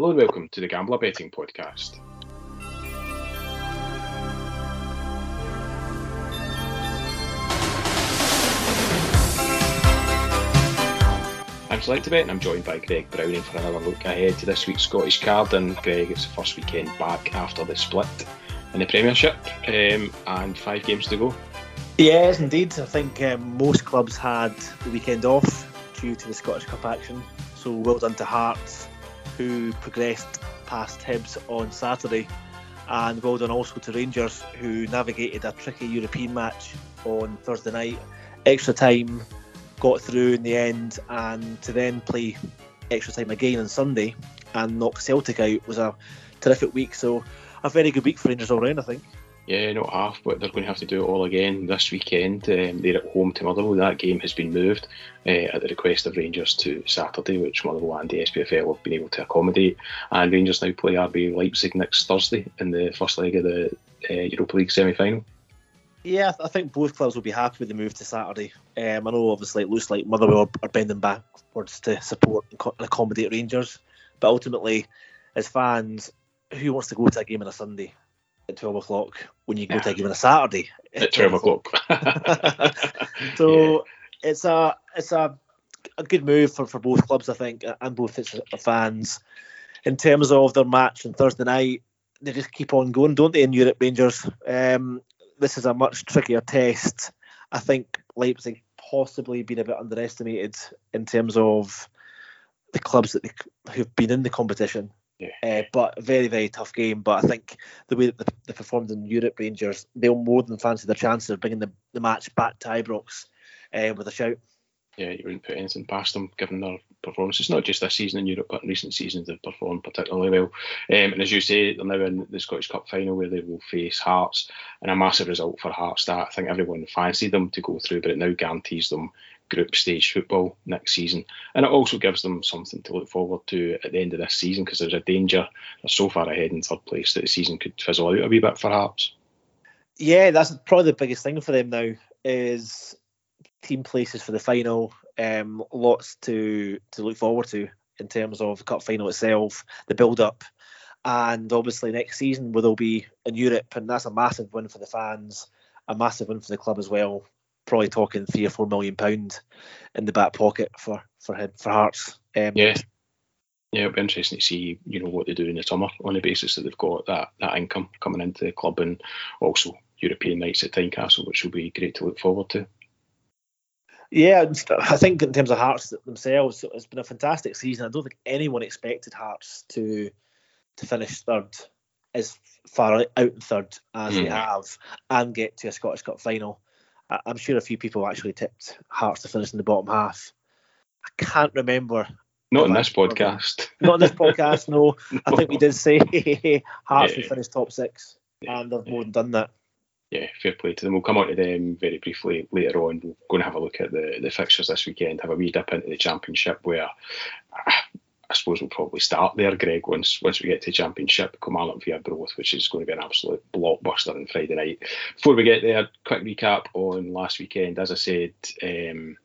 Hello and welcome to the Gambler Betting Podcast. I'm Select Bet and I'm joined by Greg Browning for another look ahead to this week's Scottish card. And Greg, it's the first weekend back after the split in the Premiership um, and five games to go. Yes, indeed. I think um, most clubs had the weekend off due to the Scottish Cup action. So well done to Hearts, who progressed past Hibs on Saturday, and well done also to Rangers, who navigated a tricky European match on Thursday night. Extra time, got through in the end, and to then play extra time again on Sunday and knock Celtic out was a terrific week. So a very good week for Rangers all round, I think. Yeah, not half, but they're going to have to do it all again this weekend. Um, they're at home to Motherwell. That game has been moved uh, at the request of Rangers to Saturday, which Motherwell and the SPFL have been able to accommodate. And Rangers now play RB Leipzig next Thursday in the first leg of the uh, Europa League semi final. Yeah, I think both clubs will be happy with the move to Saturday. Um, I know, obviously, it looks like Motherwell are bending backwards to support and accommodate Rangers, but ultimately, as fans, who wants to go to a game on a Sunday? At 12 o'clock when you go yeah. to a game on a Saturday at 12 o'clock. so yeah. it's a it's a, a good move for, for both clubs, I think, and both its fans. In terms of their match on Thursday night, they just keep on going, don't they, in Europe Rangers? Um, this is a much trickier test. I think Leipzig possibly been a bit underestimated in terms of the clubs that they, who've been in the competition. Yeah. Uh, but very, very tough game. But I think the way that they performed in Europe Rangers, they'll more than fancy their chances of bringing the, the match back to Ibrox uh, with a shout. Yeah, you wouldn't put anything past them given their performances. Not just this season in Europe, but in recent seasons they've performed particularly well. Um, and as you say, they're now in the Scottish Cup final where they will face Hearts, and a massive result for Hearts. That I think everyone fancied them to go through, but it now guarantees them group stage football next season. And it also gives them something to look forward to at the end of this season because there's a danger they're so far ahead in third place that the season could fizzle out a wee bit Hearts. Yeah, that's probably the biggest thing for them now is team places for the final. Um, lots to to look forward to in terms of the cup final itself, the build up, and obviously next season where they'll be in Europe, and that's a massive win for the fans, a massive win for the club as well probably talking three or four million pound in the back pocket for for him for Hearts. Um, yeah, yeah, it'll be interesting to see you know what they do in the summer on the basis that they've got that that income coming into the club and also European nights at Tynecastle, which will be great to look forward to. Yeah, I think in terms of Hearts themselves, it's been a fantastic season. I don't think anyone expected Hearts to to finish third as far out in third as mm. they have and get to a Scottish Cup final. I'm sure a few people actually tipped Hearts to finish in the bottom half. I can't remember. Not in this podcast. Not in this podcast, no. no. I think we did say Hearts yeah. would finish top six, yeah. and they've more than done that. Yeah, fair play to them. We'll come on to them very briefly later on. We're going to have a look at the, the fixtures this weekend, have a wee dip into the Championship where I suppose we'll probably start there, Greg, once once we get to Championship, Kilmarnock via Arbroath, which is going to be an absolute blockbuster on Friday night. Before we get there, quick recap on last weekend. As I said, um,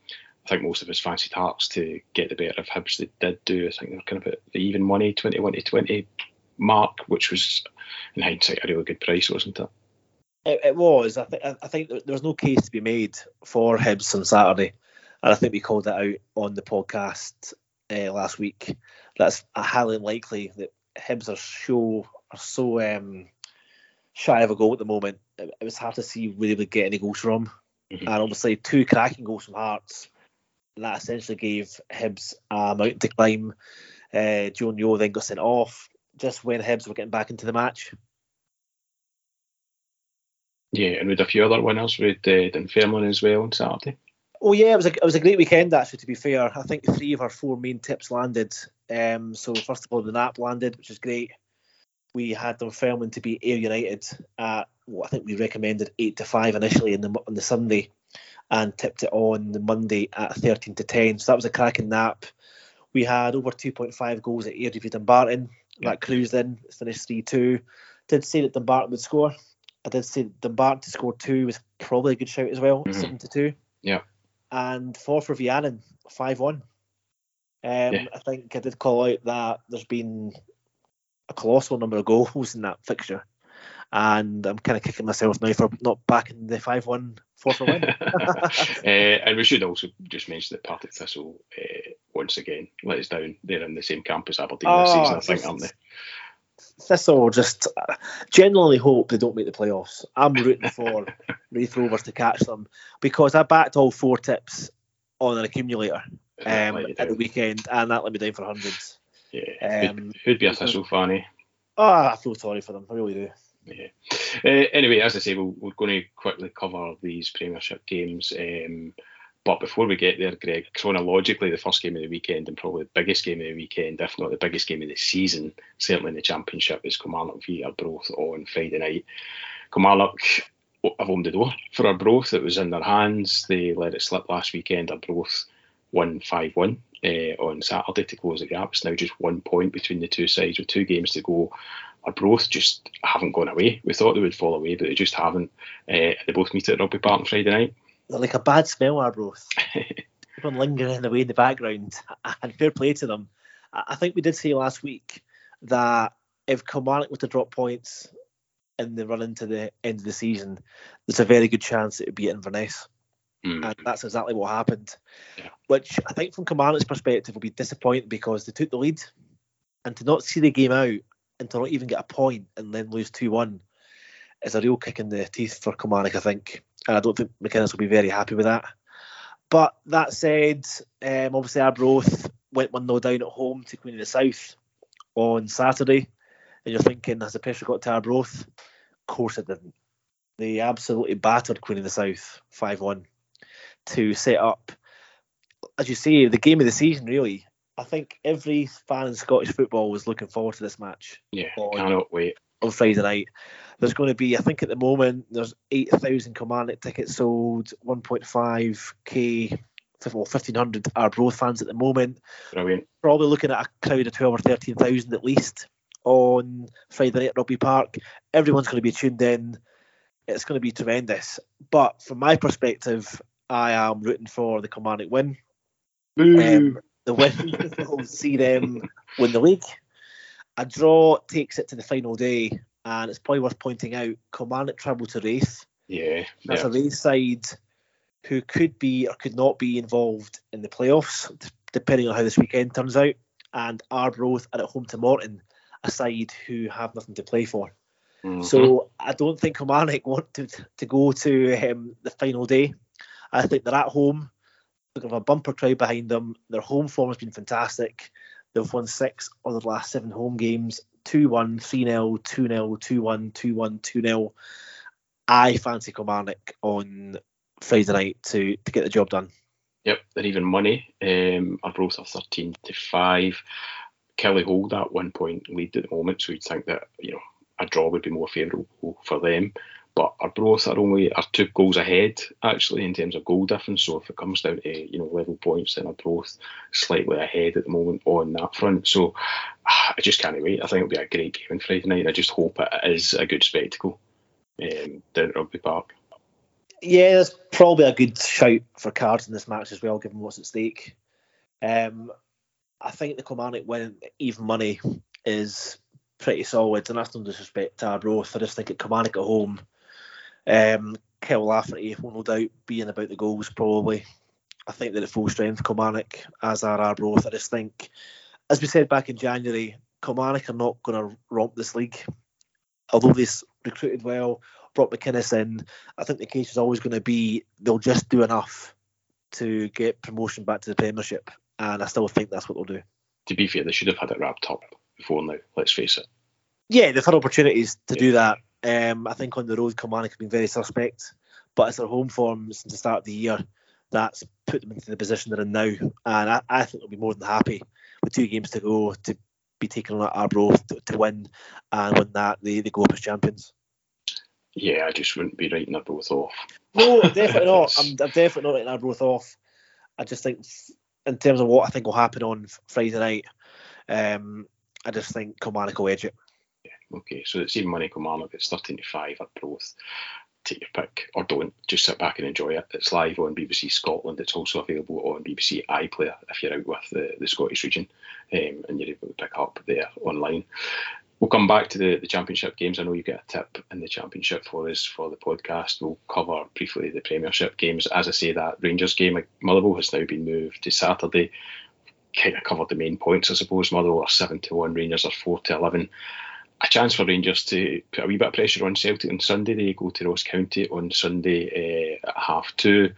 I think most of us fancied Hearts to get the better of Hibs. They did do. I think they were kind of at the even money, 21 to 20 mark, which was, in hindsight, a really good price, wasn't it? It, it was. I, th- I think there was no case to be made for Hibs on Saturday. And I think we called that out on the podcast uh, last week. That's highly likely that Hibs are so are so um, shy of a goal at the moment. It, it was hard to see where they would get any goals from, mm-hmm. and obviously two cracking goals from Hearts. That essentially gave Hibs a mountain to climb. Uh, Joe Yo then got sent off just when Hibs were getting back into the match. Yeah, and with a few other winners with uh, Dunfermline as well on Saturday. Oh yeah, it was a it was a great weekend actually. To be fair, I think three of our four main tips landed. Um, so first of all, the Nap landed, which is great. We had Dunfermline to be Ayr United at what I think we recommended eight to five initially in the on the Sunday, and tipped it on the Monday at thirteen to ten. So that was a cracking nap. We had over two point five goals at Ayr defeat Dumbarton. That cruised in, finished three two. Did say that Dumbarton would score. I did say Dumbarton to score two was probably a good shout as well, mm-hmm. seven to two. Yeah and Forfar v Annan, 5 1. Um, yeah. I think I did call out that there's been a colossal number of goals in that fixture. And I'm kind of kicking myself now for not backing the 5 1 Forfar win. uh, and we should also just mention that Partick Thistle, uh, once again, let us down. They're in the same camp as Aberdeen oh, this season, I think, aren't they? Thistle just uh, genuinely hope they don't make the playoffs. I'm rooting for Raith Rovers to catch them because I backed all four tips on an accumulator um, at the weekend, and that let me down for hundreds. Yeah, um, who'd, be a Thistle fan? Eh? Oh, I feel sorry for them. I really do. Yeah. Uh, anyway, as I say, we we are going to quickly cover these Premiership games. Um, but before we get there, Greg, chronologically, the first game of the weekend and probably the biggest game of the weekend, if not the biggest game of the season, certainly in the Championship, is Kilmarnock v Arbroath on Friday night. Kilmarnock have owned the door for Arbroath. It was in their hands. They let it slip last weekend. Arbroath won 5 1 uh, on Saturday to close the gap. It's now just one point between the two sides with two games to go. Arbroath just haven't gone away. We thought they would fall away, but they just haven't. Uh, they both meet at Rugby Park on Friday night like a bad smell, Arbroath. Keep on lingering away in the background, and fair play to them. I think we did say last week that if Kilmarnock were to drop points in the run into the end of the season, there's a very good chance it would be Inverness. Mm. And that's exactly what happened. Yeah. Which I think from Kilmarnock's perspective will be disappointing because they took the lead and to not see the game out and to not even get a point and then lose 2 1 is a real kick in the teeth for Kilmarnock, I think and I don't think McInnes will be very happy with that. But that said, um, obviously Arbroath went 1 0 down at home to Queen of the South on Saturday. And you're thinking, has the pressure got to Arbroath? Of course it didn't. They absolutely battered Queen of the South 5 1 to set up, as you say, the game of the season, really. I think every fan in Scottish football was looking forward to this match. Yeah, on, cannot wait. On Friday night. There's going to be, I think at the moment, there's 8,000 Kilmarnock tickets sold, 1.5k, well, 1,500 Arbroath fans at the moment. Brilliant. Probably looking at a crowd of 12 or 13,000 at least on Friday night at Rugby Park. Everyone's going to be tuned in. It's going to be tremendous. But from my perspective, I am rooting for the Kilmarnock win. Um, the win will see them win the league. A draw takes it to the final day and it's probably worth pointing out Kilmarnock travel to Raith. Yeah, that's yeah. a Raith side who could be or could not be involved in the playoffs, depending on how this weekend turns out. And Arbroath are at home to Morton, a side who have nothing to play for. Mm-hmm. So I don't think Kilmarnock want to, to go to um, the final day. I think they're at home. They have a bumper crowd behind them. Their home form has been fantastic. They've won six of their last seven home games. 2 1, 3 0, 2 0, 2 1, 2 1, 2 0. I fancy Kilmarnock on Friday night to, to get the job done. Yep, they're even money. Um, Arbroath are 13 to 5. Killie hold that one point lead at the moment, so you'd think that you know a draw would be more favourable for them but our Arbroath are only are two goals ahead actually in terms of goal difference. So if it comes down to you know level points, then our Arbroath slightly ahead at the moment on that front. So I just can't wait. I think it'll be a great game on Friday night. I just hope it is a good spectacle um, down at Rugby Park. Yeah, there's probably a good shout for cards in this match as well, given what's at stake. Um, I think the Kilmarnock win even money is pretty solid, and that's no disrespect to Arbroath. I just think at Kilmarnock at home um, Kyle Lafferty will no doubt being about the goals probably. I think that at full strength, Kilmarnock, as are Arbroath. I just think, as we said back in January, Kilmarnock are not going to romp this league. Although they recruited well, brought McInnes in, I think the case is always going to be they'll just do enough to get promotion back to the Premiership. And I still think that's what they'll do. To be fair, they should have had it wrapped up before now, let's face it. Yeah, they've had opportunities to yeah. do that. Um, I think on the road, Kilmarnock have been very suspect, but it's their home form since the start of the year that's put them into the position they're in now. And I, I think they'll be more than happy with two games to go to be taking on Arbroath to, to win, and win that they, they go up as champions. Yeah, I just wouldn't be writing Arbroath off. No, definitely not. I'm, I'm definitely not writing Arbroath off. I just think, in terms of what I think will happen on Friday night, um, I just think Kilmarnock will edge it. Okay, so it's even money Kilmarnock. It's 13 to 5 at both. Take your pick or don't. Just sit back and enjoy it. It's live on BBC Scotland. It's also available on BBC iPlayer if you're out with the, the Scottish region um, and you're able to pick up there online. we'll come back to the, the championship games. I know you get a tip in the championship for us for the podcast. We'll cover briefly the Premiership games. As I say, that Rangers game at Motherwell has now been moved to Saturday. Kind of covered the main points, I suppose. Motherwell are seven to one, Rangers are four to eleven. A chance for Rangers to put a wee bit of pressure on Celtic on Sunday. They go to Ross County on Sunday uh, at half two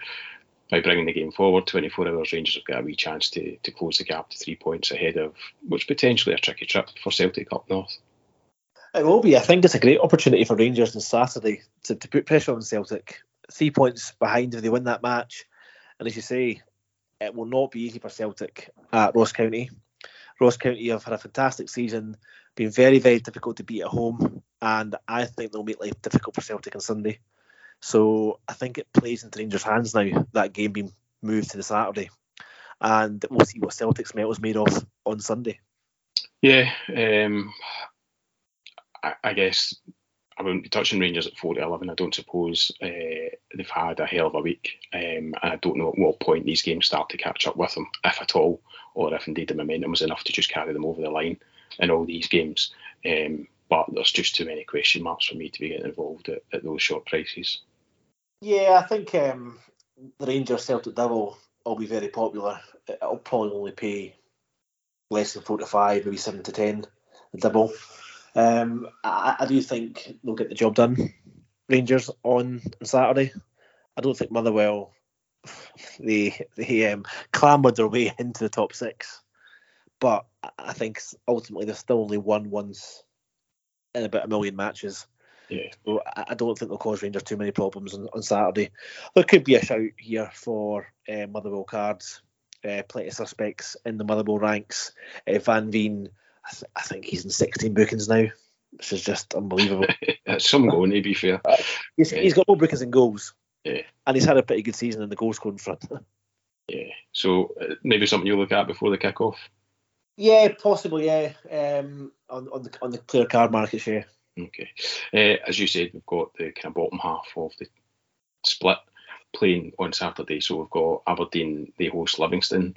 by bringing the game forward 24 hours, Rangers have got a wee chance to, to close the gap to three points ahead of what's potentially a tricky trip for Celtic up north. It will be. I think it's a great opportunity for Rangers on Saturday to, to put pressure on Celtic. Three points behind if they win that match. And as you say, it will not be easy for Celtic at Ross County. Ross County have had a fantastic season, been very, very difficult to beat at home, and I think they'll make life difficult for Celtic on Sunday. So I think it plays into Rangers' hands now, that game being moved to the Saturday. And we'll see what Celtic's metal is made of on Sunday. Yeah, um, I, I, guess I wouldn't be touching Rangers at 4 to 11. I don't suppose uh, they've had a hell of a week. Um, I don't know at what point these games start to catch up with them, if at all, or if indeed the momentum was enough to just carry them over the line in all these games. Um, but there's just too many question marks for me to be getting involved at, at those short prices. Yeah, I think um, the Rangers Celtic double will be very popular. It'll probably only pay less than four to five, maybe seven to ten, the double. Um, I, I, do think they'll get the job done. Rangers on, on Saturday. I don't think Motherwell they they um, clambered their way into the top six, but I think ultimately they've still only won once in about a million matches. Yeah. So I don't think they'll cause Rangers too many problems on, on Saturday. There could be a shout here for uh, Motherwell cards. Uh, plenty of suspects in the Motherwell ranks. Uh, Van Veen, th- I, think he's in 16 bookings now, which is just unbelievable. That's some going, to be fair. Uh, he's, yeah. he's got more bookings and goals. Yeah. And he's had a pretty good season in the goal scoring front. yeah. So uh, maybe something you'll look at before the kick off? Yeah, possibly. Yeah, um, on on the on the player card market share. Okay. Uh, as you said, we've got the kind of bottom half of the split playing on Saturday. So we've got Aberdeen, they host Livingston.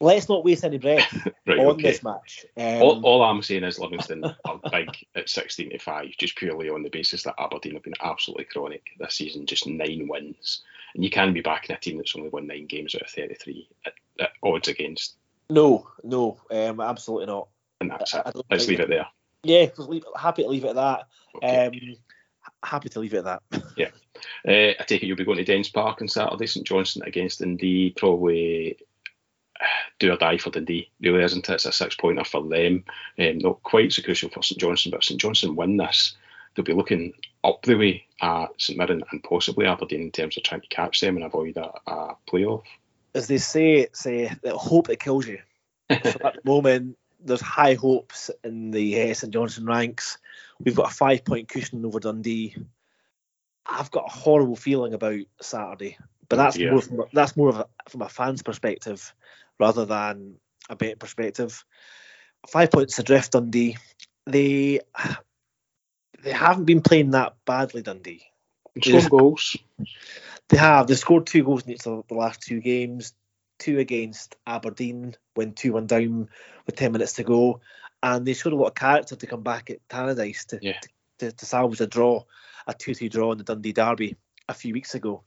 Let's not waste any breath right, on okay. this match. Um, all, all, I'm saying is Livingston are big at 16 to 5, just purely on the basis that Aberdeen have been absolutely chronic this season, just nine wins. And you can be backing a team that's only won nine games out of 33 at, at odds against. No, no, um, absolutely not. And that's it. Let's leave it there. Yeah, happy to leave it at that. Okay. Um, happy to leave it at that. Yeah. Uh, I take it you'll be going to Dens Park on Saturday, St Johnstone against Dundee. Probably do or die for Dundee, really, isn't it? It's a six pointer for them. Um, not quite so crucial for St Johnstone, but if St Johnstone win this, they'll be looking up the way at St Mirren and possibly Aberdeen in terms of trying to catch them and avoid a, a playoff. As they say, say that hope that kills you. so at the moment, there's high hopes in the uh, St Johnstone ranks. We've got a five point cushion over Dundee. I've got a horrible feeling about Saturday, but that's yeah. more from, that's more of a, from a fan's perspective rather than a bet perspective. Five points adrift Dundee. They they haven't been playing that badly, Dundee. Scored goals. They have. They scored two goals in each of the last two games two against Aberdeen, went 2 1 down with 10 minutes to go. And they showed a lot of character to come back at Tannadice to, yeah. to, to, salvage a draw, a 2 2 draw in the Dundee Derby a few weeks ago.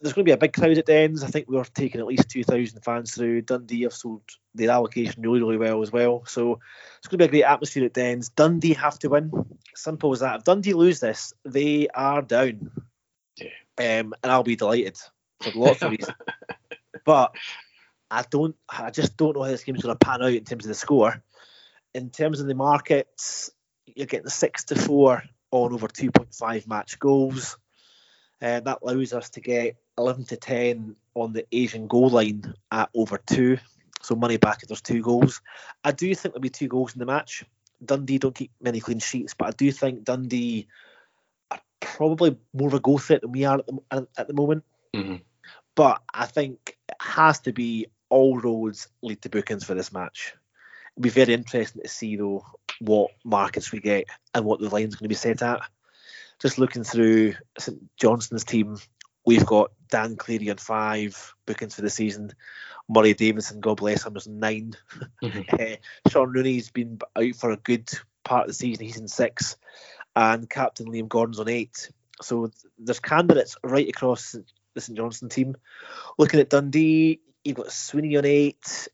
There's going to be a big crowd at Dens. I think we are taking at least 2,000 fans through. Dundee have sold their allocation really, really well as well. So it's going to be a great atmosphere at Dens. Dundee have to win. Simple as that. If Dundee lose this, they are down. Yeah. Um, and I'll be delighted for lots of reasons. But I don't, I just don't know how this game's going to pan out in terms of the score. In terms of the markets, you're getting six to four on over 2.5 match goals. Uh, that allows us to get 11 to 10 on the Asian goal line at over two. So money back if there's two goals. I do think there'll be two goals in the match. Dundee don't keep many clean sheets, but I do think Dundee are probably more of a goal threat than we are at the, at the moment. Mm-hmm. But I think it has to be all roads lead to bookings for this match. It'll be very interesting to see though what markets we get and what the line's going to be set at. Just looking through St Johnstone's team, we've got Dan Cleary on five bookings for the season. Murray Davidson, God bless him, is 9 mm-hmm. uh, Shaun Rooney's been out for a good part of the season. He's in six, and Captain Liam Gordon's on eight. So there's candidates right across the St Johnstone team. Looking at Dundee, you've got Sweeney on eight,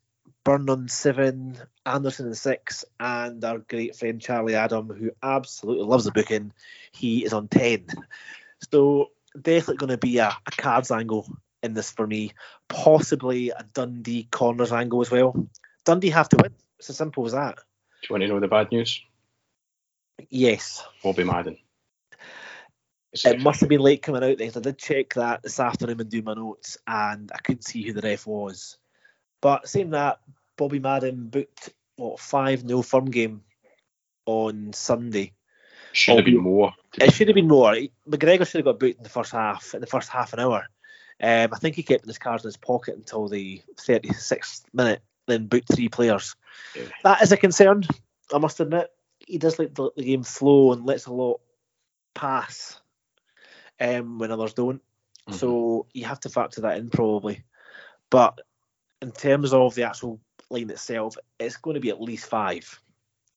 On seven, Anderson on six, and our great friend Charlie Adam, who absolutely loves the booking, he is on ten. So definitely going to be a, a cards angle in this for me. Possibly a Dundee corners angle as well. Dundee have to win. It's as simple as that. Do you want to know the bad news? Yes. Bobby Madden. It must have been late coming out there. I did check that this afternoon and do my notes, and I couldn't see who the ref was. But saying that, Bobby Madden booked what five nil firm game on Sunday. Should have been more. It should have been more. McGregor should have got booked in the first half, in the first half an hour. Um, I think he kept his cards in his pocket until the 36th minute, then booked three players. Yeah. That is a concern, I must admit. He does let the, the game flow and lets a lot pass um, when others don't. Mm-hmm. So you have to factor that in probably. But in terms of the actual line itself, it's going to be at least five.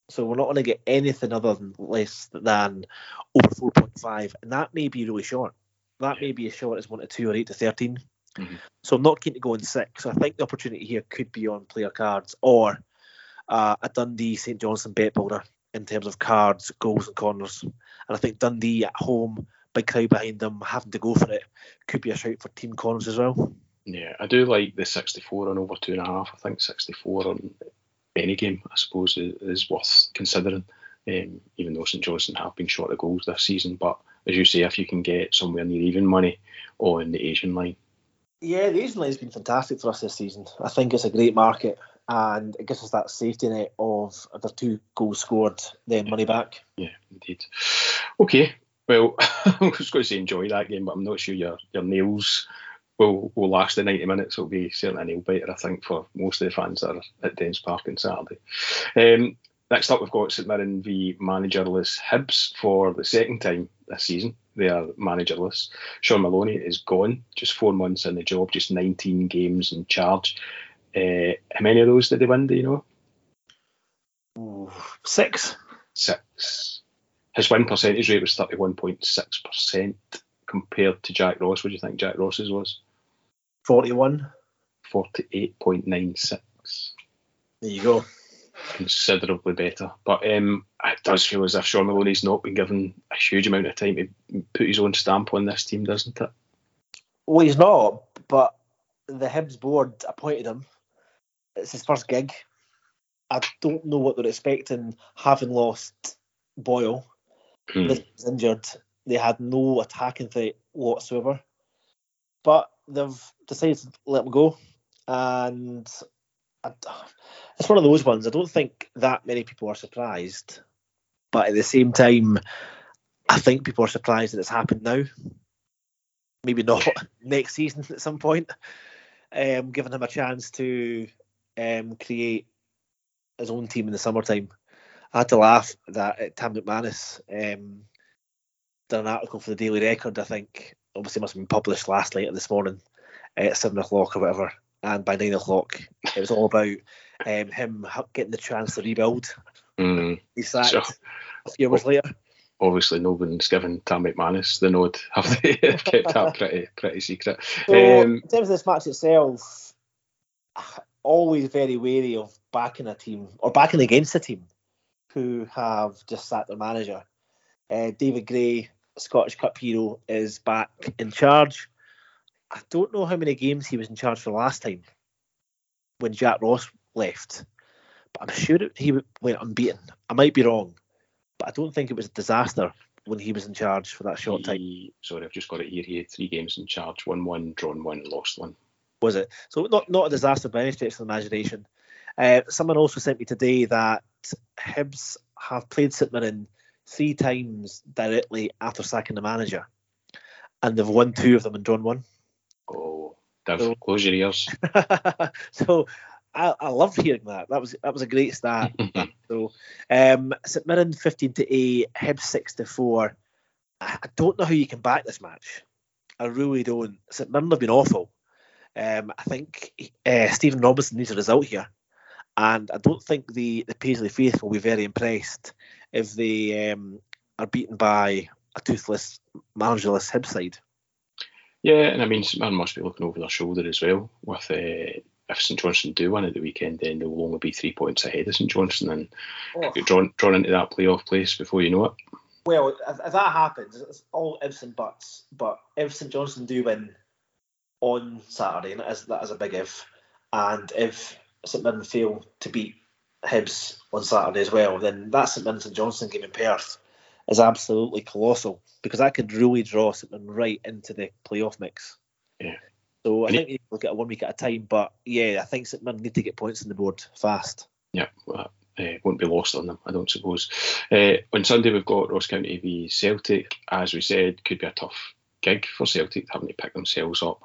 So we're not going to get anything other than less than over 4.5, and that may be really short. That yeah. may be as short as one to two or eight to 13. Mm-hmm. So I'm not keen to go in six. So I think the opportunity here could be on player cards or uh, a Dundee St Johnstone bet builder in terms of cards, goals, and corners. And I think Dundee at home, big crowd behind them, having to go for it, could be a shout for team corners as well. Yeah, I do like the 64 on over two and a half. I think 64 on any game, I suppose, is, worth considering. Um, even though St Johnstone have been short of goals this season, but as you say, if you can get somewhere near even money on the Asian line. Yeah, the Asian line has been fantastic for us this season. I think it's a great market and it gives us that safety net of if two goals scored, then yeah. money back. Yeah, indeed. Okay, well, I was going to say enjoy that game, but I'm not sure your your nails will will last the 90 minutes. It'll be certainly a nail biter, I think, for most of the fans that are at Dens Park on Saturday. Um, next up, we've got St Mirren v managerless Hibs for the second time this season. They are managerless. Shaun Maloney is gone, just four months in the job, just 19 games in charge. Uh, how many of those did they win? Do you know? Ooh, six. Six. His win percentage rate was 31.6% compared to Jack Ross. What do you think Jack Ross's was? 41. 48.96. There you go. Considerably better. But um, it does feel as if Shaun Maloney's not been given a huge amount of time to put his own stamp on this team, doesn't it? Well, he's not, but the Hibs board appointed him. It's his first gig. I don't know what they're expecting, having lost Boyle. Hmm. This injured. They had no attacking threat whatsoever. But they've decided to let him go. And I, it's one of those ones. I don't think that many people are surprised. But at the same time, I think people are surprised that it's happened now. Maybe not next season at some point. Um, giving him a chance to um, create his own team in the summertime. I had to laugh that at Tam McManus um, did an article for the Daily Record, I think. Obviously, must have been published last night or this morning at seven o'clock or whatever. And by nine o'clock, it was all about um, him getting the chance to rebuild. Mm. He sacked so, a few hours later. Obviously, no one's given Tam McManus the nod. Have they kept that pretty pretty secret? So, um, in terms of this match itself, always very wary of backing a team or backing against a team who have just sacked their manager. Uh, David Gray, Scottish Cup hero, is back in charge. I don't know how many games he was in charge for last time when Jack Ross left, but I'm sure he went unbeaten. I might be wrong, but I don't think it was a disaster when he was in charge for that short time. Sorry, I've just got it here. He had three games in charge, won one, drawn one, lost one. Was it? So not not a disaster by any stretch of the imagination. Uh, someone also sent me today that Hibs have played St Mirren three times directly after sacking the manager, and they've won two of them and drawn one. Oh, Dev, so, close your ears. so I, I love hearing that. That was that was a great start. so um, St Mirren fifteen to eight, Hibs six to four. I don't know how you can back this match. I really don't. St Mirren have been awful. Um, I think uh, Stephen Robinson needs a result here, and I don't think the the Paisley Faith will be very impressed if they um, are beaten by a toothless, managerless Hibs side. Yeah, and I mean, St Mirren must be looking over their shoulder as well. With uh, if St Johnstone do win at the weekend, then they will only be three points ahead of St Johnstone and oh. get drawn drawn into that playoff place before you know it. Well, if, if that happens, it's all ifs and buts. But if St Johnstone do win on Saturday, and that is, that is a big if, and if St Mirren fail to beat Hibs on Saturday as well, then that St Mirren Johnstone game in Perth is absolutely colossal because that could really draw St right into the playoff mix. Yeah. So I think you look at it one week at a time, but yeah, I think St Mirren need to get points on the board fast. Yeah, well, uh, won't be lost on them, I don't suppose. Uh, on Sunday we've got Ross County v Celtic. As we said, could be a tough gig for Celtic having to pick themselves up.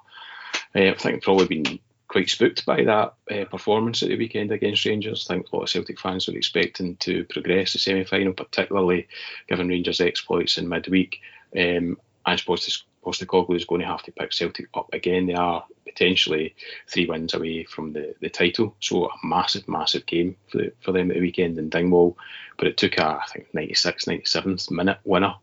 Uh, I think probably been quite spooked by that uh, performance at the weekend against Rangers. I think a lot of Celtic fans were expecting to progress the semi final, particularly given Rangers' exploits in midweek. Um, and Postecoglou is going to have to pick Celtic up again. They are potentially three wins away from the, the title, so a massive, massive game for, the, for them at the weekend in Dingwall. But it took a, I think, 96, 97th minute winner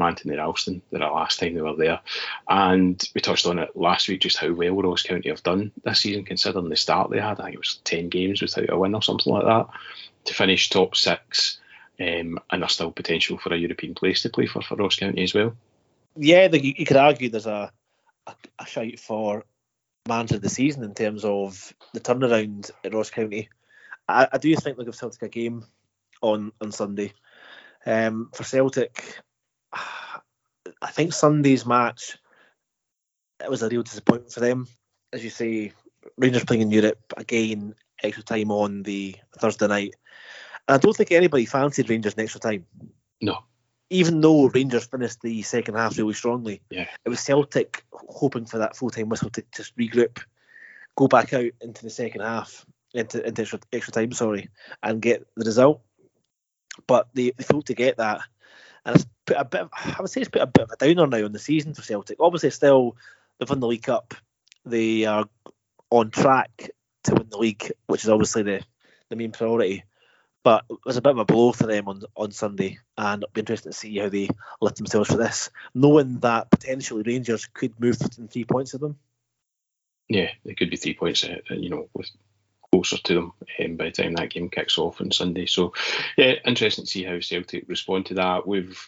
Anthony Ralston the last time they were there. And we touched on it last week just how well Ross County have done this season, considering the start they had. I think it was 10 games without a win or something like that. To finish top six, um, and there's still potential for a European place to play for, for Ross County as well. Yeah, the, you could argue there's a, a, a shout for manager of the season in terms of the turnaround at Ross County. I, I do think they'll give Celtic a game on on Sunday. Um, for Celtic, I think Sunday's match it was a real disappointment for them. As you say, Rangers playing in Europe again, extra time on the Thursday night. And I don't think anybody fancied Rangers in extra time. No. Even though Rangers finished the second half really strongly, yeah. it was Celtic hoping for that full time whistle to just regroup, go back out into the second half, into, into extra, extra time, sorry, and get the result. But they, they failed to get that and it's put a bit. Of, I would say it's put a bit of a downer now on the season for Celtic. Obviously, still they've won the League Cup. They are on track to win the league, which is obviously the the main priority. But it was a bit of a blow for them on on Sunday, and it'll be interesting to see how they lift themselves for this, knowing that potentially Rangers could move three points of them. Yeah, it could be three points, uh, you know, with closer to them um, by the time that game kicks off on Sunday. So, yeah, interesting to see how Celtic respond to that. We've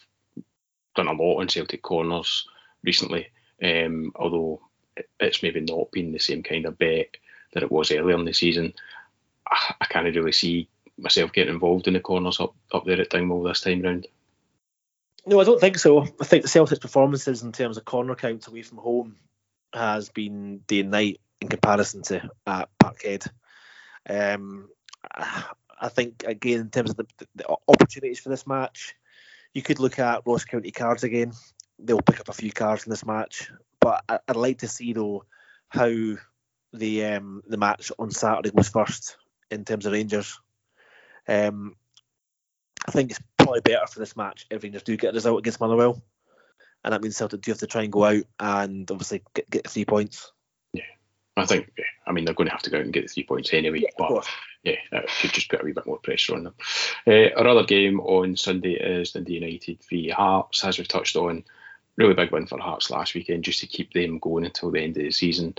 done a lot on Celtic corners recently, um, although it's maybe not been the same kind of bet that it was earlier in the season. I, I can't really see myself getting involved in the corners up, up there at Dingwall this time round. No, I don't think so. I think the Celtic's performances in terms of corner counts away from home has been day and night in comparison to Parkhead. Um, I think again in terms of the, the, opportunities for this match, you could look at Ross County cards again. They'll pick up a few cards in this match, but I, would like to see though how the um, the match on Saturday goes first in terms of Rangers. Um, I think it's probably better for this match if Rangers do get a result against Motherwell, and that means Celtic do have to try and go out and obviously get, get three points. I think, I mean, they're going to have to go out and get the three points anyway. Yeah, but yeah, it could just put a wee bit more pressure on them. Uh, our other game on Sunday is Dundee United v Hearts, as we've touched on. Really big win for Hearts last weekend, just to keep them going until the end of the season.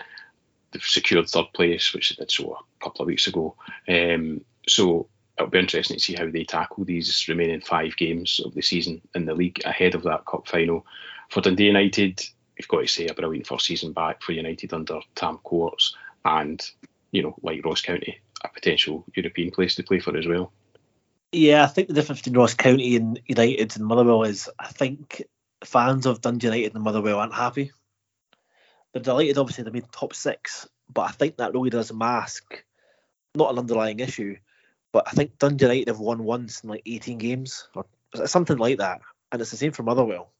They've secured third place, which they did so a couple of weeks ago. Um, so it'll be interesting to see how they tackle these remaining five games of the season in the league ahead of that cup final. For Dundee United, you've got to say a brilliant first season back for United under Tam Courts, and you know, like Ross County, a potential European place to play for as well. Yeah, I think the difference between Ross County and United and Motherwell is I think fans of Dundee United and Motherwell aren't happy. They're delighted, obviously, they made top six, but I think that really does mask not an underlying issue, but I think Dundee United have won once in like 18 games or something like that, and it's the same for Motherwell.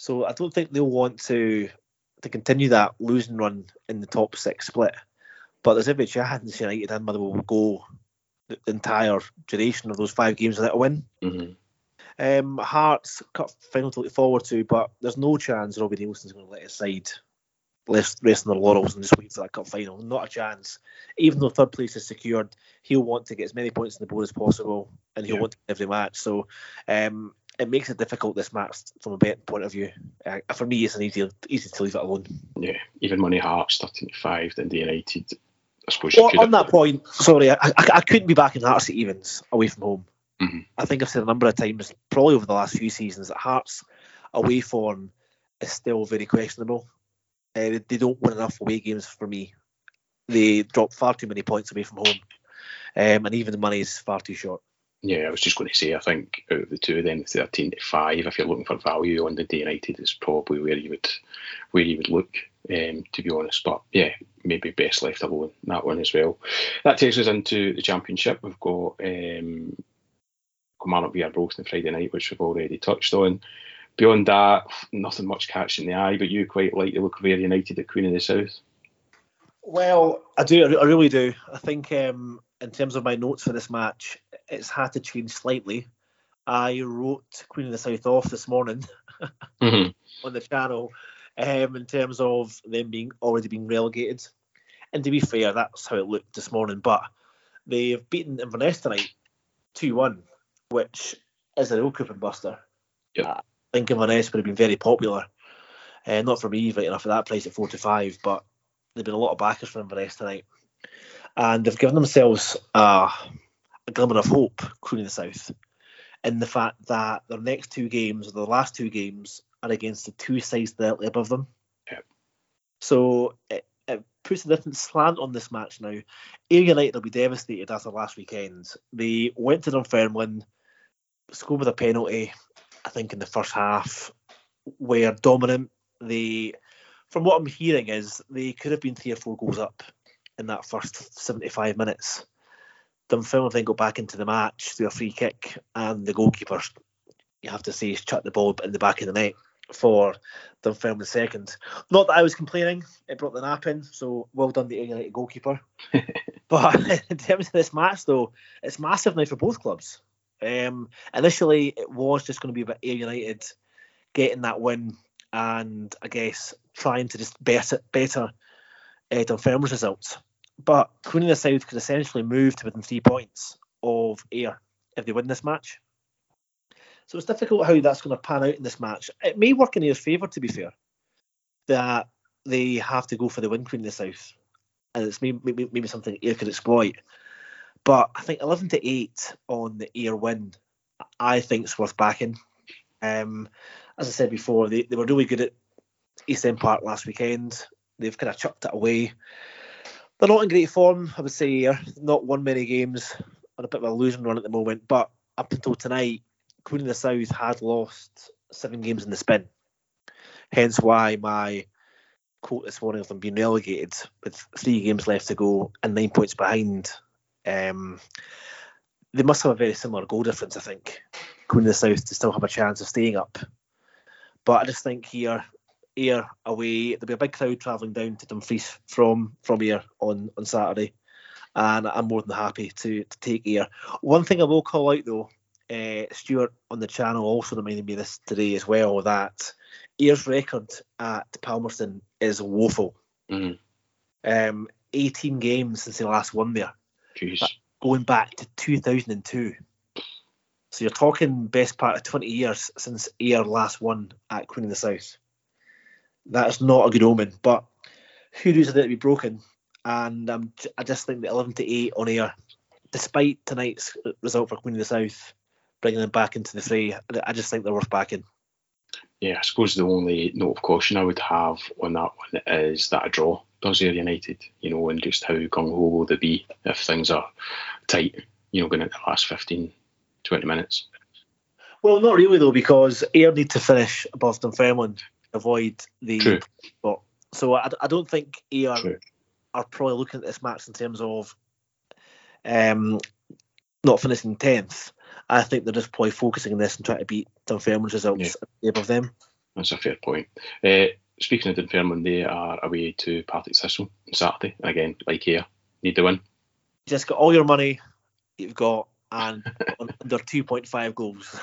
So I don't think they'll want to to continue that losing run in the top six split. But there's every chance United and Motherwell will go the entire duration of those five games without a win. Mm-hmm. Um, Hearts cut final to look forward to, but there's no chance Robbie Neilson's going to let his side rest, rest on their laurels and just wait for that cup final. Not a chance. Even though third place is secured, he'll want to get as many points on the board as possible, and he'll yeah. want every match. So um, it makes it difficult this match from a betting point of view. Uh, for me, it's an easy easy to leave it alone. Yeah, even money Hearts thirteen five, then the United. I suppose. Well, on that point, sorry, I, I, I, couldn't be back in Hearts at evens away from home. Mm-hmm. I think I've said a number of times, probably over the last few seasons, that Hearts away form is still very questionable. Uh, they don't win enough away games for me. They drop far too many points away from home, um, and even the money is far too short. Yeah, I was just going to say, I think out of the two of them, 13 to 5, if you're looking for value on the day United, is probably where you would where you would look, um, to be honest. But yeah, maybe best left alone, that one as well. That takes us into the Championship. We've got um, Kilmarnock v Arbroath Friday night, which we've already touched on. Beyond that, nothing much catching the eye, but you quite like the look of Ayr United at Queen of the South. Well, I do. I really do. I think um, in terms of my notes for this match, it's had to change slightly. I wrote Queen of the South off this morning mm-hmm. on the channel um, in terms of them being already being relegated. And to be fair, that's how it looked this morning. But they've beaten Inverness tonight 2 1, which is a real coupon buster. Yep. I think Inverness would have been very popular. Uh, not for me, right enough at that price at 4 to 5, but there've been a lot of backers for Inverness tonight and they've given themselves a glimmer of hope, of the South, in the fact that their next two games, or their last two games, are against the two sides directly above them. So it, it puts a different slant on this match now. Ayr United will be devastated after last weekend. They went to Dunfermline, scored with a penalty, I think in the first half, were dominant. They, from what I'm hearing, is they could have been three or four goals up in that first 75 minutes. Dunfermline then go back into the match through a free kick, and the goalkeeper, you have to say, is chucked the ball in the back of the net for Dunfermline second. Not that I was complaining, it brought the nap in, so well done, the United goalkeeper. but in terms of this match, though, it's massive now for both clubs. Um, initially, it was just going to be about Ayr United getting that win and I guess trying to just better, better uh, Dunfermline's results. But Queen of the South could essentially move to within three points of Ayr if they win this match. So it's difficult how that's going to pan out in this match. It may work in Ayr's favour, to be fair, that they have to go for the win Queen of the South. And it's maybe, maybe, something Ayr could exploit. But I think 11 to 8 on the Ayr win, I think it's worth backing. Um, as I said before, they, they were really good at East End Park last weekend. They've kind of chucked it away they're not in great form, I would say. Here, Not won many games on a bit of a losing run at the moment. But up until tonight, Queen of the South had lost seven games in the spin. Hence why my quote this morning of them being relegated with three games left to go and nine points behind. Um, they must have a very similar goal difference, I think. Queen of the South to still have a chance of staying up. But I just think here Ayr away. There'll be a big crowd travelling down to Dumfries from from Ayr on on Saturday, and I'm more than happy to to take Ayr. One thing I will call out though, uh, Stuart on the channel also reminded me this today as well that Ayr's record at Palmerston is woeful. Mm. Um, 18 games since they last won there. Jeez. Going back to 2002. So you're talking best part of 20 years since Ayr last won at Queen of the South that's not a good omen. But hoodoos are there to be broken, and um, I just think that 11 to 8 on Ayr, despite tonight's result for Queen of the South, bringing them back into the fray, I just think they're worth backing. Yeah, I suppose the only note of caution I would have on that one is that a draw does Ayr United, you know, and just how gung ho will they be if things are tight, you know, going into the last 15, 20 minutes. Well, not really though, because Ayr need to finish above Dunfermline avoid the True. spot. So I, I don't think Ayr True. are probably looking at this match in terms of um, not finishing tenth. I think they're just probably focusing on this and trying to beat Dunfermline's results yeah. above them. That's a fair point. Uh, speaking of Dunfermline, they are away to Partick Thistle on Saturday. Again, like here, need the win. Just got all your money. You've got and under 2.5 goals.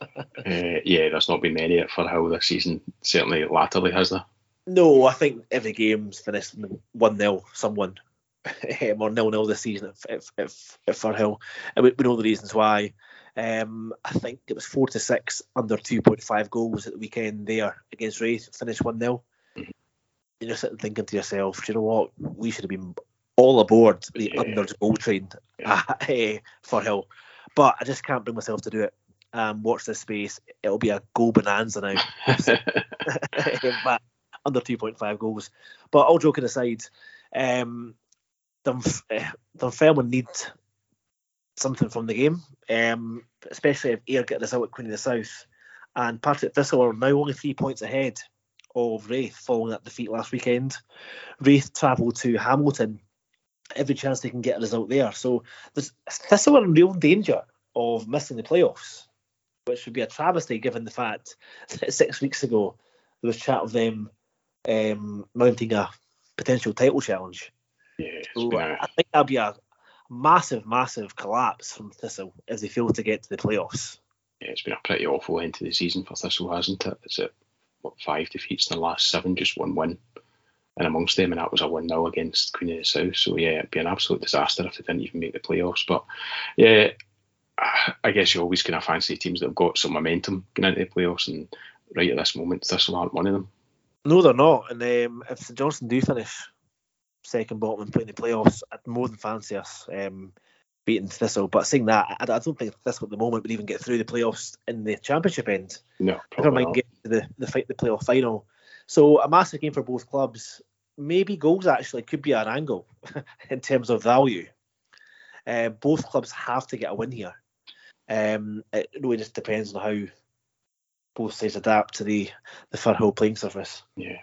uh, yeah, there's not been many at Firhill this season. Certainly, latterly, has there? No, I think every game's finished 1 0, someone. Um, or nil nil this season at, at, at, Firhill. And we, we, know the reasons why. Um, I think it was 4 to 6 under 2.5 goals at the weekend there against Raith, finished 1 0. Mm-hmm. You're sitting thinking to yourself, do you know what? We should have been all aboard the yeah. unders goal train yeah. at, uh, Firhill. But I just can't bring myself to do it. Um, watch this space. It'll be a goal bonanza now. but under 2.5 goals. But all joking aside, um, Dunfermline need something from the game, um, especially if Ayr get this out at Queen of the South. And Partick Thistle are now only three points ahead of Raith following that defeat last weekend. Raith travel to Hamilton. Every chance they can get a result there. So there's Thistle are in real danger of missing the playoffs, which would be a travesty given the fact that six weeks ago there was chat of them um, mounting a potential title challenge. Yeah, so I think that'll be a massive, massive collapse from Thistle if they fail to get to the playoffs. Yeah, it's been a pretty awful end to the season for Thistle, hasn't it? it? Is it what five defeats in the last seven, just one win, and amongst them, and that was a one 0 against Queen of the South. So yeah, it'd be an absolute disaster if they didn't even make the playoffs. But yeah, I guess you're always kind of fancy teams that have got some momentum going into the playoffs, and right at this moment, Thistle aren't one of them. No, they're not. And um, if St Johnstone do finish second bottom and playing the playoffs, I'd more than fancy us um, beating Thistle. But seeing that, I, I, don't think Thistle at the moment would even get through the playoffs in the championship end. No, never mind get to the, the fight the playoff final. So a massive game for both clubs. Maybe goals actually could be an angle in terms of value. Uh, both clubs have to get a win here. Um, it really just depends on how both sides adapt to the the Firhill playing surface. Yeah.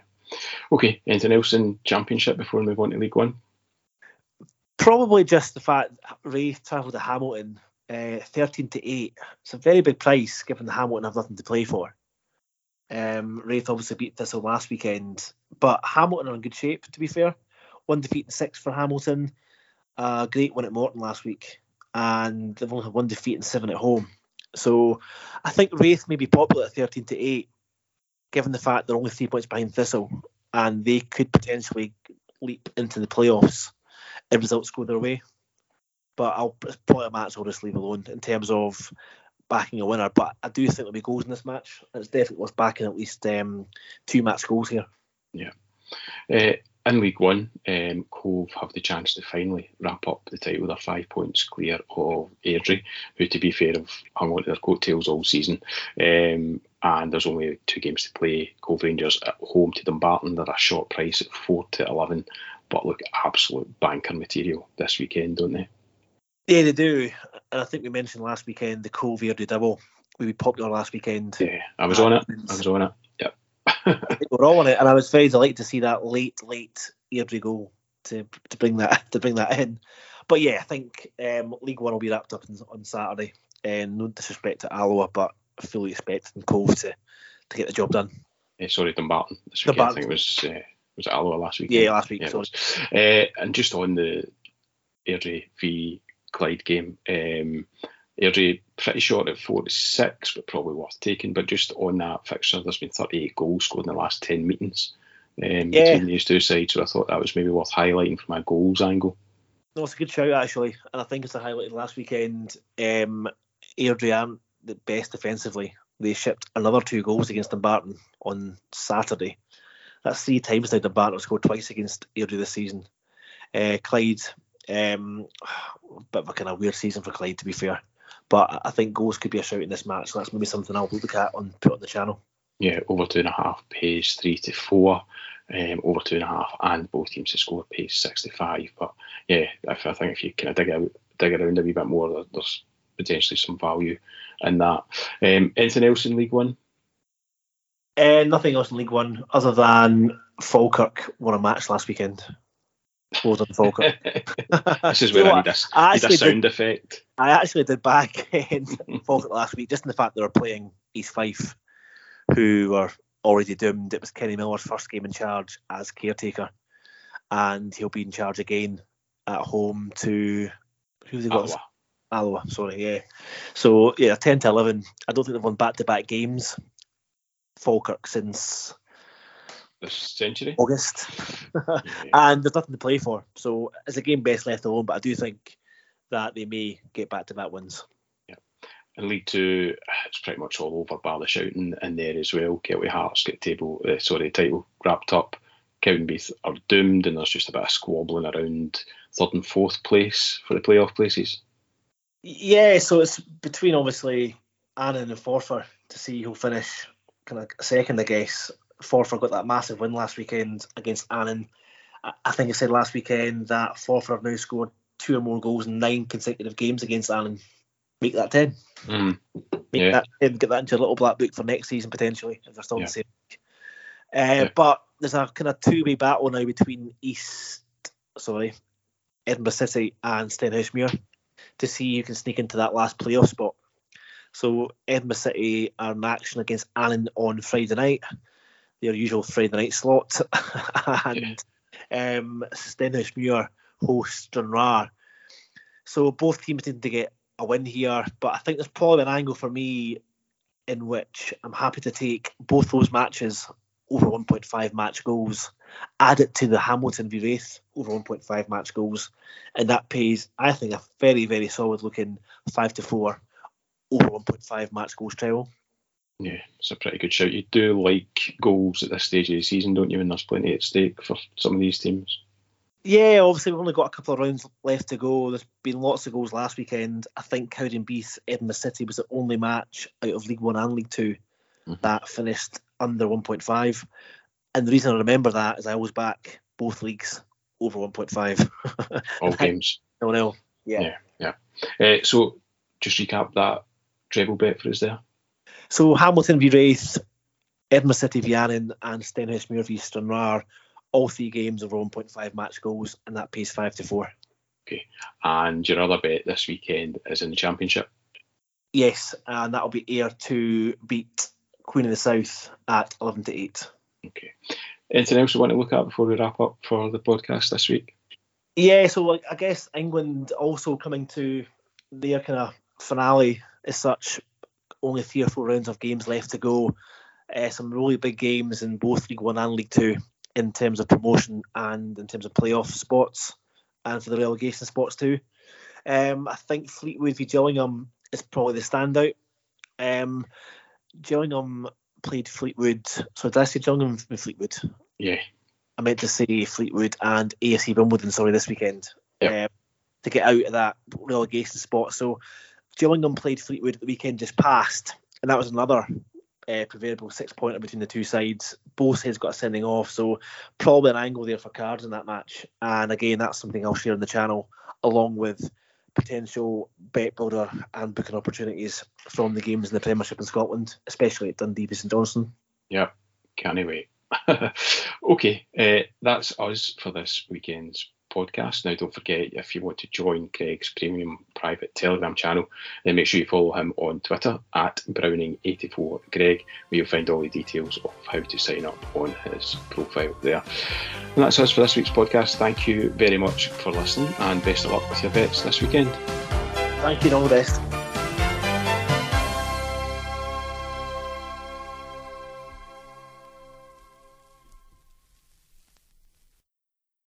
Okay. Anything else in Championship before we move on to League One? Probably just the fact Raith travelled to Hamilton, uh, thirteen to eight. It's a very big price given the Hamilton have nothing to play for. Um, Raith obviously beat Thistle last weekend, but Hamilton are in good shape. To be fair, one defeat and six for Hamilton. Great win at Morton last week, and they've only had one defeat and seven at home. So I think Raith may be popular at 13 to 8, given the fact they're only three points behind Thistle and they could potentially leap into the playoffs if results go their way. But I'll probably a match I'll just leave alone in terms of backing a winner. But I do think there'll be goals in this match. It's definitely worth backing at least um, two match goals here. Yeah. Uh, in League One, um, Cove have the chance to finally wrap up the title. They're five points clear of Airdrie, who, to be fair, have hung on to their coattails all season. Um, and there's only two games to play. Cove Rangers at home to Dumbarton. They're a short price at 4 to 11, but look absolute banker material this weekend, don't they? Yeah, they do. And I think we mentioned last weekend the Cove Airdrie double would be popular last weekend. Yeah, I was on it. I was on it. Yep. we're all on it, and I was very delighted to see that late, late Airdrie goal to to bring that to bring that in. But yeah, I think um, League One will be wrapped up on Saturday. And no disrespect to Alloa, but fully expecting Cove to to get the job done. Yeah, sorry, Dumbarton. This weekend, I think it was uh, was it Alloa last week? Yeah, last week. Yeah, sorry. Uh, and just on the Airdrie v Clyde game, um, Airdrie pretty short at four to six, but probably worth taking. But just on that fixture, there's been 38 goals scored in the last 10 meetings um, yeah. between these two sides. So I thought that was maybe worth highlighting from a goals angle. No, it's a good shout actually, and I think it's a highlight last weekend. Um, Airdrie aren't the best defensively. They shipped another two goals against Dumbarton on Saturday. That's three times now Dumbarton have scored twice against Airdrie this season. Uh, Clyde, um, a bit of a kind of weird season for Clyde to be fair. But I think goals could be a shout in this match. So that's maybe something I'll look at on put on the channel. Yeah, over two and a half pays three to four. Um, over two and a half, and both teams to score pays six to five. But yeah, if, I think if you kind of dig out, dig around a wee bit more, there's potentially some value in that. Um, anything else in League One? Uh, nothing else in League One other than Falkirk won a match last weekend. Well done, Falkirk. this is where I need a, I need a sound did, effect. I actually did back in Falkirk last week, just in the fact they were playing East Fife, who were already doomed. It was Kenny Miller's first game in charge as caretaker, and he'll be in charge again at home to who they got? Alloa, sorry, yeah. So yeah, ten to eleven. I don't think they've won back to back games. Falkirk since this century. August, and there's nothing to play for. So it's a game best left alone. But I do think that they may get back to back wins. Yeah, and League Two, it's pretty much all over. Bar the shouting in there as well. Kelty Hearts get table, uh, sorry, title wrapped up. Cowdenbeath are doomed, and there's just a bit of squabbling around third and fourth place for the playoff places. Yeah, so it's between obviously Annan and Forfar to see who'll finish kind of second, I guess. Forfar got that massive win last weekend against Annan. I think I said last weekend that Forfar have now scored two or more goals in nine consecutive games against Annan. Make that ten. Mm. Make yeah. that ten. Get that into a little black book for next season potentially if they're still yeah. the same. Uh, yeah. But there's a kind of two-way battle now between East, sorry, Edinburgh City and Stenhousemuir to see who can sneak into that last playoff spot. So Edinburgh City are in action against Annan on Friday night, their usual Friday night slot, and um, Stenhousemuir host Stranraer. So both teams need to get a win here, but I think there's probably an angle for me in which I'm happy to take both those matches over 1.5 match goals, add it to the Hamilton v Raith over 1.5 match goals, and that pays, I think, a very, very solid looking 5 to 4 over 1.5 match goals trial. Yeah, it's a pretty good shout. You do like goals at this stage of the season, don't you? And there's plenty at stake for some of these teams. Yeah, obviously we've only got a couple of rounds left to go. There's been lots of goals last weekend. I think Cowdenbeath Edinburgh City was the only match out of League One and League 2 mm-hmm. that finished under 1.5. And the reason I remember that is I always back both leagues over 1.5. All games. No, no. Yeah. Yeah. yeah. Uh, so just recap that treble bet for us there. So Hamilton v Raith, Edinburgh City v Annan, and Stenhousemuir v Stranraer. All three games over 1.5 match goals, and that pays 5 to 4. Okay. And your other bet this weekend is in the Championship? Yes, and that'll be Ayr to beat Queen of the South at 11 to 8. Okay. Anything else you want to look at before we wrap up for the podcast this week? Yeah, so like, I guess England also coming to their kind of finale as such. Only three or four rounds of games left to go. Uh, some really big games in both League One and League Two in terms of promotion and in terms of playoff spots and for the relegation spots too. Um, I think Fleetwood v Gillingham is probably the standout. Um, Gillingham played Fleetwood. So did I say Gillingham with Fleetwood? Yeah. I meant to say Fleetwood and AFC Wimbledon, sorry, this weekend yep. um, to get out of that relegation spot. So Gillingham played Fleetwood the weekend just past, and that was another uh, six pointer between the two sides. Both sides got a sending off, so probably an angle there for cards in that match. And again, that's something I'll share on the channel along with potential bet builder and booking opportunities from the games in the Premiership in Scotland, especially at Dundee St Johnstone. Yeah, can't wait. okay, uh, that's us for this weekend's podcast. Now, don't forget if you want to join Craig's premium private Telegram channel, then make sure you follow him on Twitter at Browning84Greg, where you'll find all the details of how to sign up on his profile there. And that's us for this week's podcast. Thank you very much for listening, and best of luck with your bets this weekend. Thank you, and all the best.